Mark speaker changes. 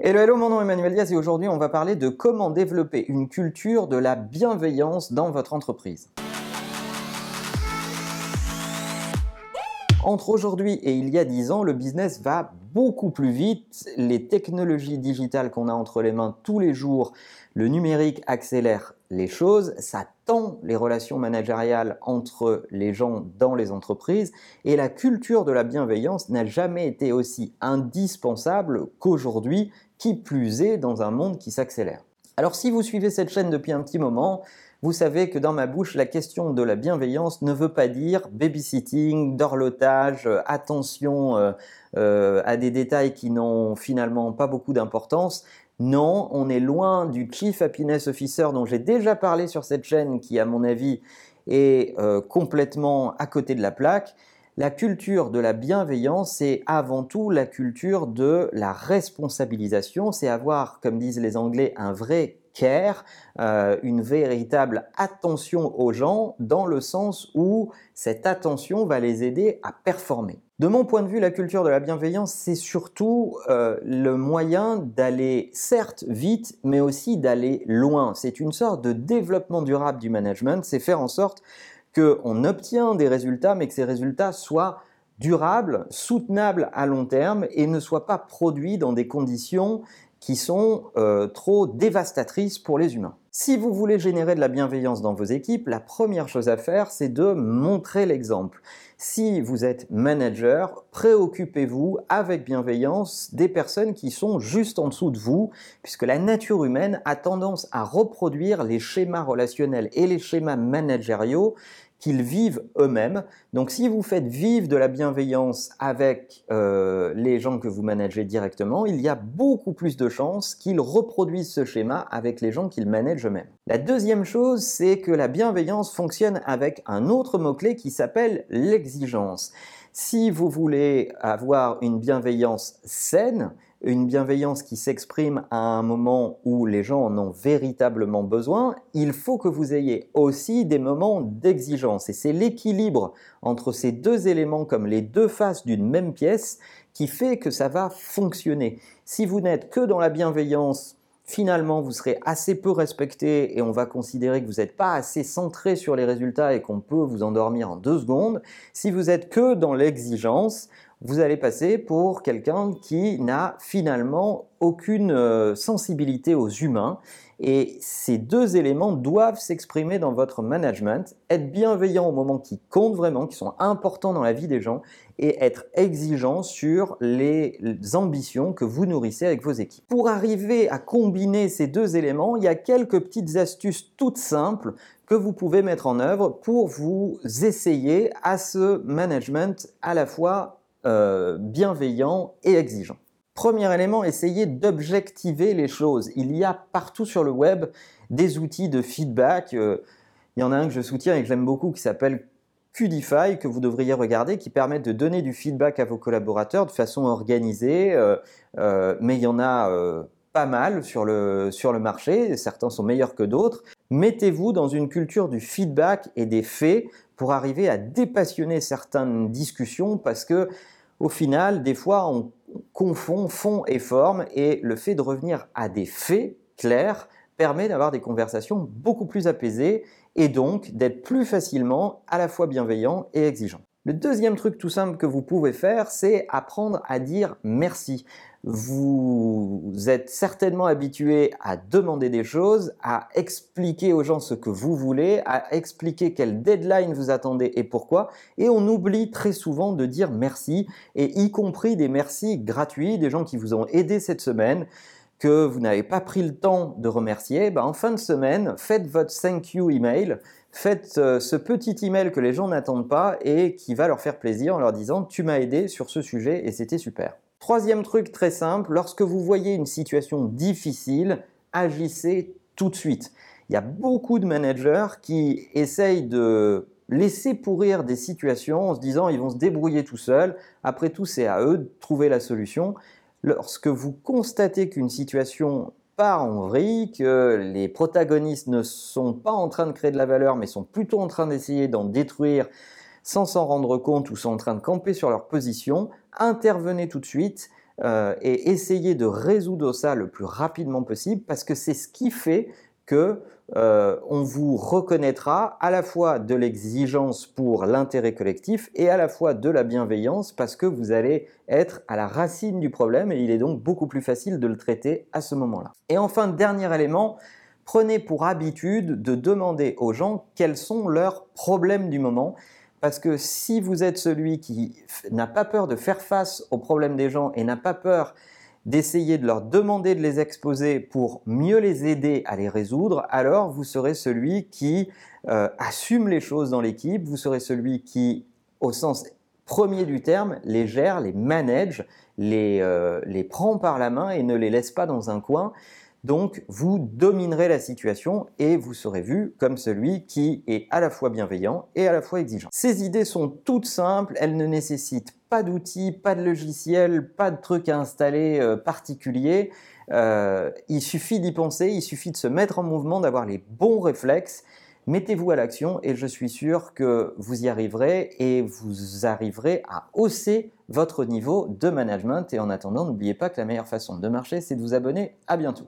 Speaker 1: Hello, hello, mon nom est Emmanuel Diaz et aujourd'hui on va parler de comment développer une culture de la bienveillance dans votre entreprise. Entre aujourd'hui et il y a 10 ans, le business va beaucoup plus vite. Les technologies digitales qu'on a entre les mains tous les jours, le numérique accélère les choses, ça tend les relations managériales entre les gens dans les entreprises et la culture de la bienveillance n'a jamais été aussi indispensable qu'aujourd'hui qui plus est dans un monde qui s'accélère. Alors si vous suivez cette chaîne depuis un petit moment, vous savez que dans ma bouche, la question de la bienveillance ne veut pas dire babysitting, dorlotage, euh, attention euh, euh, à des détails qui n'ont finalement pas beaucoup d'importance. Non, on est loin du Chief Happiness Officer dont j'ai déjà parlé sur cette chaîne, qui à mon avis est complètement à côté de la plaque. La culture de la bienveillance, c'est avant tout la culture de la responsabilisation, c'est avoir, comme disent les Anglais, un vrai care, euh, une véritable attention aux gens, dans le sens où cette attention va les aider à performer. De mon point de vue, la culture de la bienveillance, c'est surtout euh, le moyen d'aller certes vite, mais aussi d'aller loin. C'est une sorte de développement durable du management, c'est faire en sorte qu'on obtient des résultats, mais que ces résultats soient durables, soutenables à long terme et ne soient pas produits dans des conditions qui sont euh, trop dévastatrices pour les humains. Si vous voulez générer de la bienveillance dans vos équipes, la première chose à faire, c'est de montrer l'exemple. Si vous êtes manager, préoccupez-vous avec bienveillance des personnes qui sont juste en dessous de vous, puisque la nature humaine a tendance à reproduire les schémas relationnels et les schémas managériaux qu'ils vivent eux-mêmes. Donc si vous faites vivre de la bienveillance avec euh, les gens que vous managez directement, il y a beaucoup plus de chances qu'ils reproduisent ce schéma avec les gens qu'ils managent eux-mêmes. La deuxième chose, c'est que la bienveillance fonctionne avec un autre mot-clé qui s'appelle l'exigence. Si vous voulez avoir une bienveillance saine, une bienveillance qui s'exprime à un moment où les gens en ont véritablement besoin, il faut que vous ayez aussi des moments d'exigence. Et c'est l'équilibre entre ces deux éléments comme les deux faces d'une même pièce qui fait que ça va fonctionner. Si vous n'êtes que dans la bienveillance, finalement vous serez assez peu respecté et on va considérer que vous n'êtes pas assez centré sur les résultats et qu'on peut vous endormir en deux secondes. Si vous êtes que dans l'exigence, vous allez passer pour quelqu'un qui n'a finalement aucune euh, sensibilité aux humains. Et ces deux éléments doivent s'exprimer dans votre management, être bienveillant au moment qui comptent vraiment, qui sont importants dans la vie des gens, et être exigeant sur les ambitions que vous nourrissez avec vos équipes. Pour arriver à combiner ces deux éléments, il y a quelques petites astuces toutes simples que vous pouvez mettre en œuvre pour vous essayer à ce management à la fois euh, bienveillant et exigeant. Premier élément, essayez d'objectiver les choses. Il y a partout sur le web des outils de feedback. Euh, il y en a un que je soutiens et que j'aime beaucoup qui s'appelle Qdify que vous devriez regarder qui permet de donner du feedback à vos collaborateurs de façon organisée. Euh, mais il y en a pas mal sur le, sur le marché. Certains sont meilleurs que d'autres. Mettez-vous dans une culture du feedback et des faits pour arriver à dépassionner certaines discussions parce que au final, des fois, on confond fond et forme et le fait de revenir à des faits clairs permet d'avoir des conversations beaucoup plus apaisées et donc d'être plus facilement à la fois bienveillant et exigeant. Le deuxième truc tout simple que vous pouvez faire, c'est apprendre à dire merci. Vous êtes certainement habitué à demander des choses, à expliquer aux gens ce que vous voulez, à expliquer quelle deadline vous attendez et pourquoi, et on oublie très souvent de dire merci, et y compris des merci gratuits, des gens qui vous ont aidé cette semaine que vous n'avez pas pris le temps de remercier, ben en fin de semaine, faites votre thank you email, faites euh, ce petit email que les gens n'attendent pas et qui va leur faire plaisir en leur disant tu m'as aidé sur ce sujet et c'était super. Troisième truc très simple, lorsque vous voyez une situation difficile, agissez tout de suite. Il y a beaucoup de managers qui essayent de laisser pourrir des situations en se disant ils vont se débrouiller tout seuls. Après tout, c'est à eux de trouver la solution. Lorsque vous constatez qu'une situation part en vrille, que les protagonistes ne sont pas en train de créer de la valeur, mais sont plutôt en train d'essayer d'en détruire sans s'en rendre compte ou sont en train de camper sur leur position, intervenez tout de suite, euh, et essayez de résoudre ça le plus rapidement possible parce que c'est ce qui fait que euh, on vous reconnaîtra à la fois de l'exigence pour l'intérêt collectif et à la fois de la bienveillance parce que vous allez être à la racine du problème et il est donc beaucoup plus facile de le traiter à ce moment-là. Et enfin, dernier élément, prenez pour habitude de demander aux gens quels sont leurs problèmes du moment. Parce que si vous êtes celui qui n'a pas peur de faire face aux problèmes des gens et n'a pas peur d'essayer de leur demander de les exposer pour mieux les aider à les résoudre, alors vous serez celui qui euh, assume les choses dans l'équipe, vous serez celui qui, au sens premier du terme, les gère, les manage, les, euh, les prend par la main et ne les laisse pas dans un coin. Donc, vous dominerez la situation et vous serez vu comme celui qui est à la fois bienveillant et à la fois exigeant. Ces idées sont toutes simples, elles ne nécessitent pas d'outils, pas de logiciel, pas de trucs à installer euh, particuliers. Euh, il suffit d'y penser, il suffit de se mettre en mouvement, d'avoir les bons réflexes. Mettez-vous à l'action et je suis sûr que vous y arriverez et vous arriverez à hausser votre niveau de management. Et en attendant, n'oubliez pas que la meilleure façon de marcher, c'est de vous abonner. À bientôt.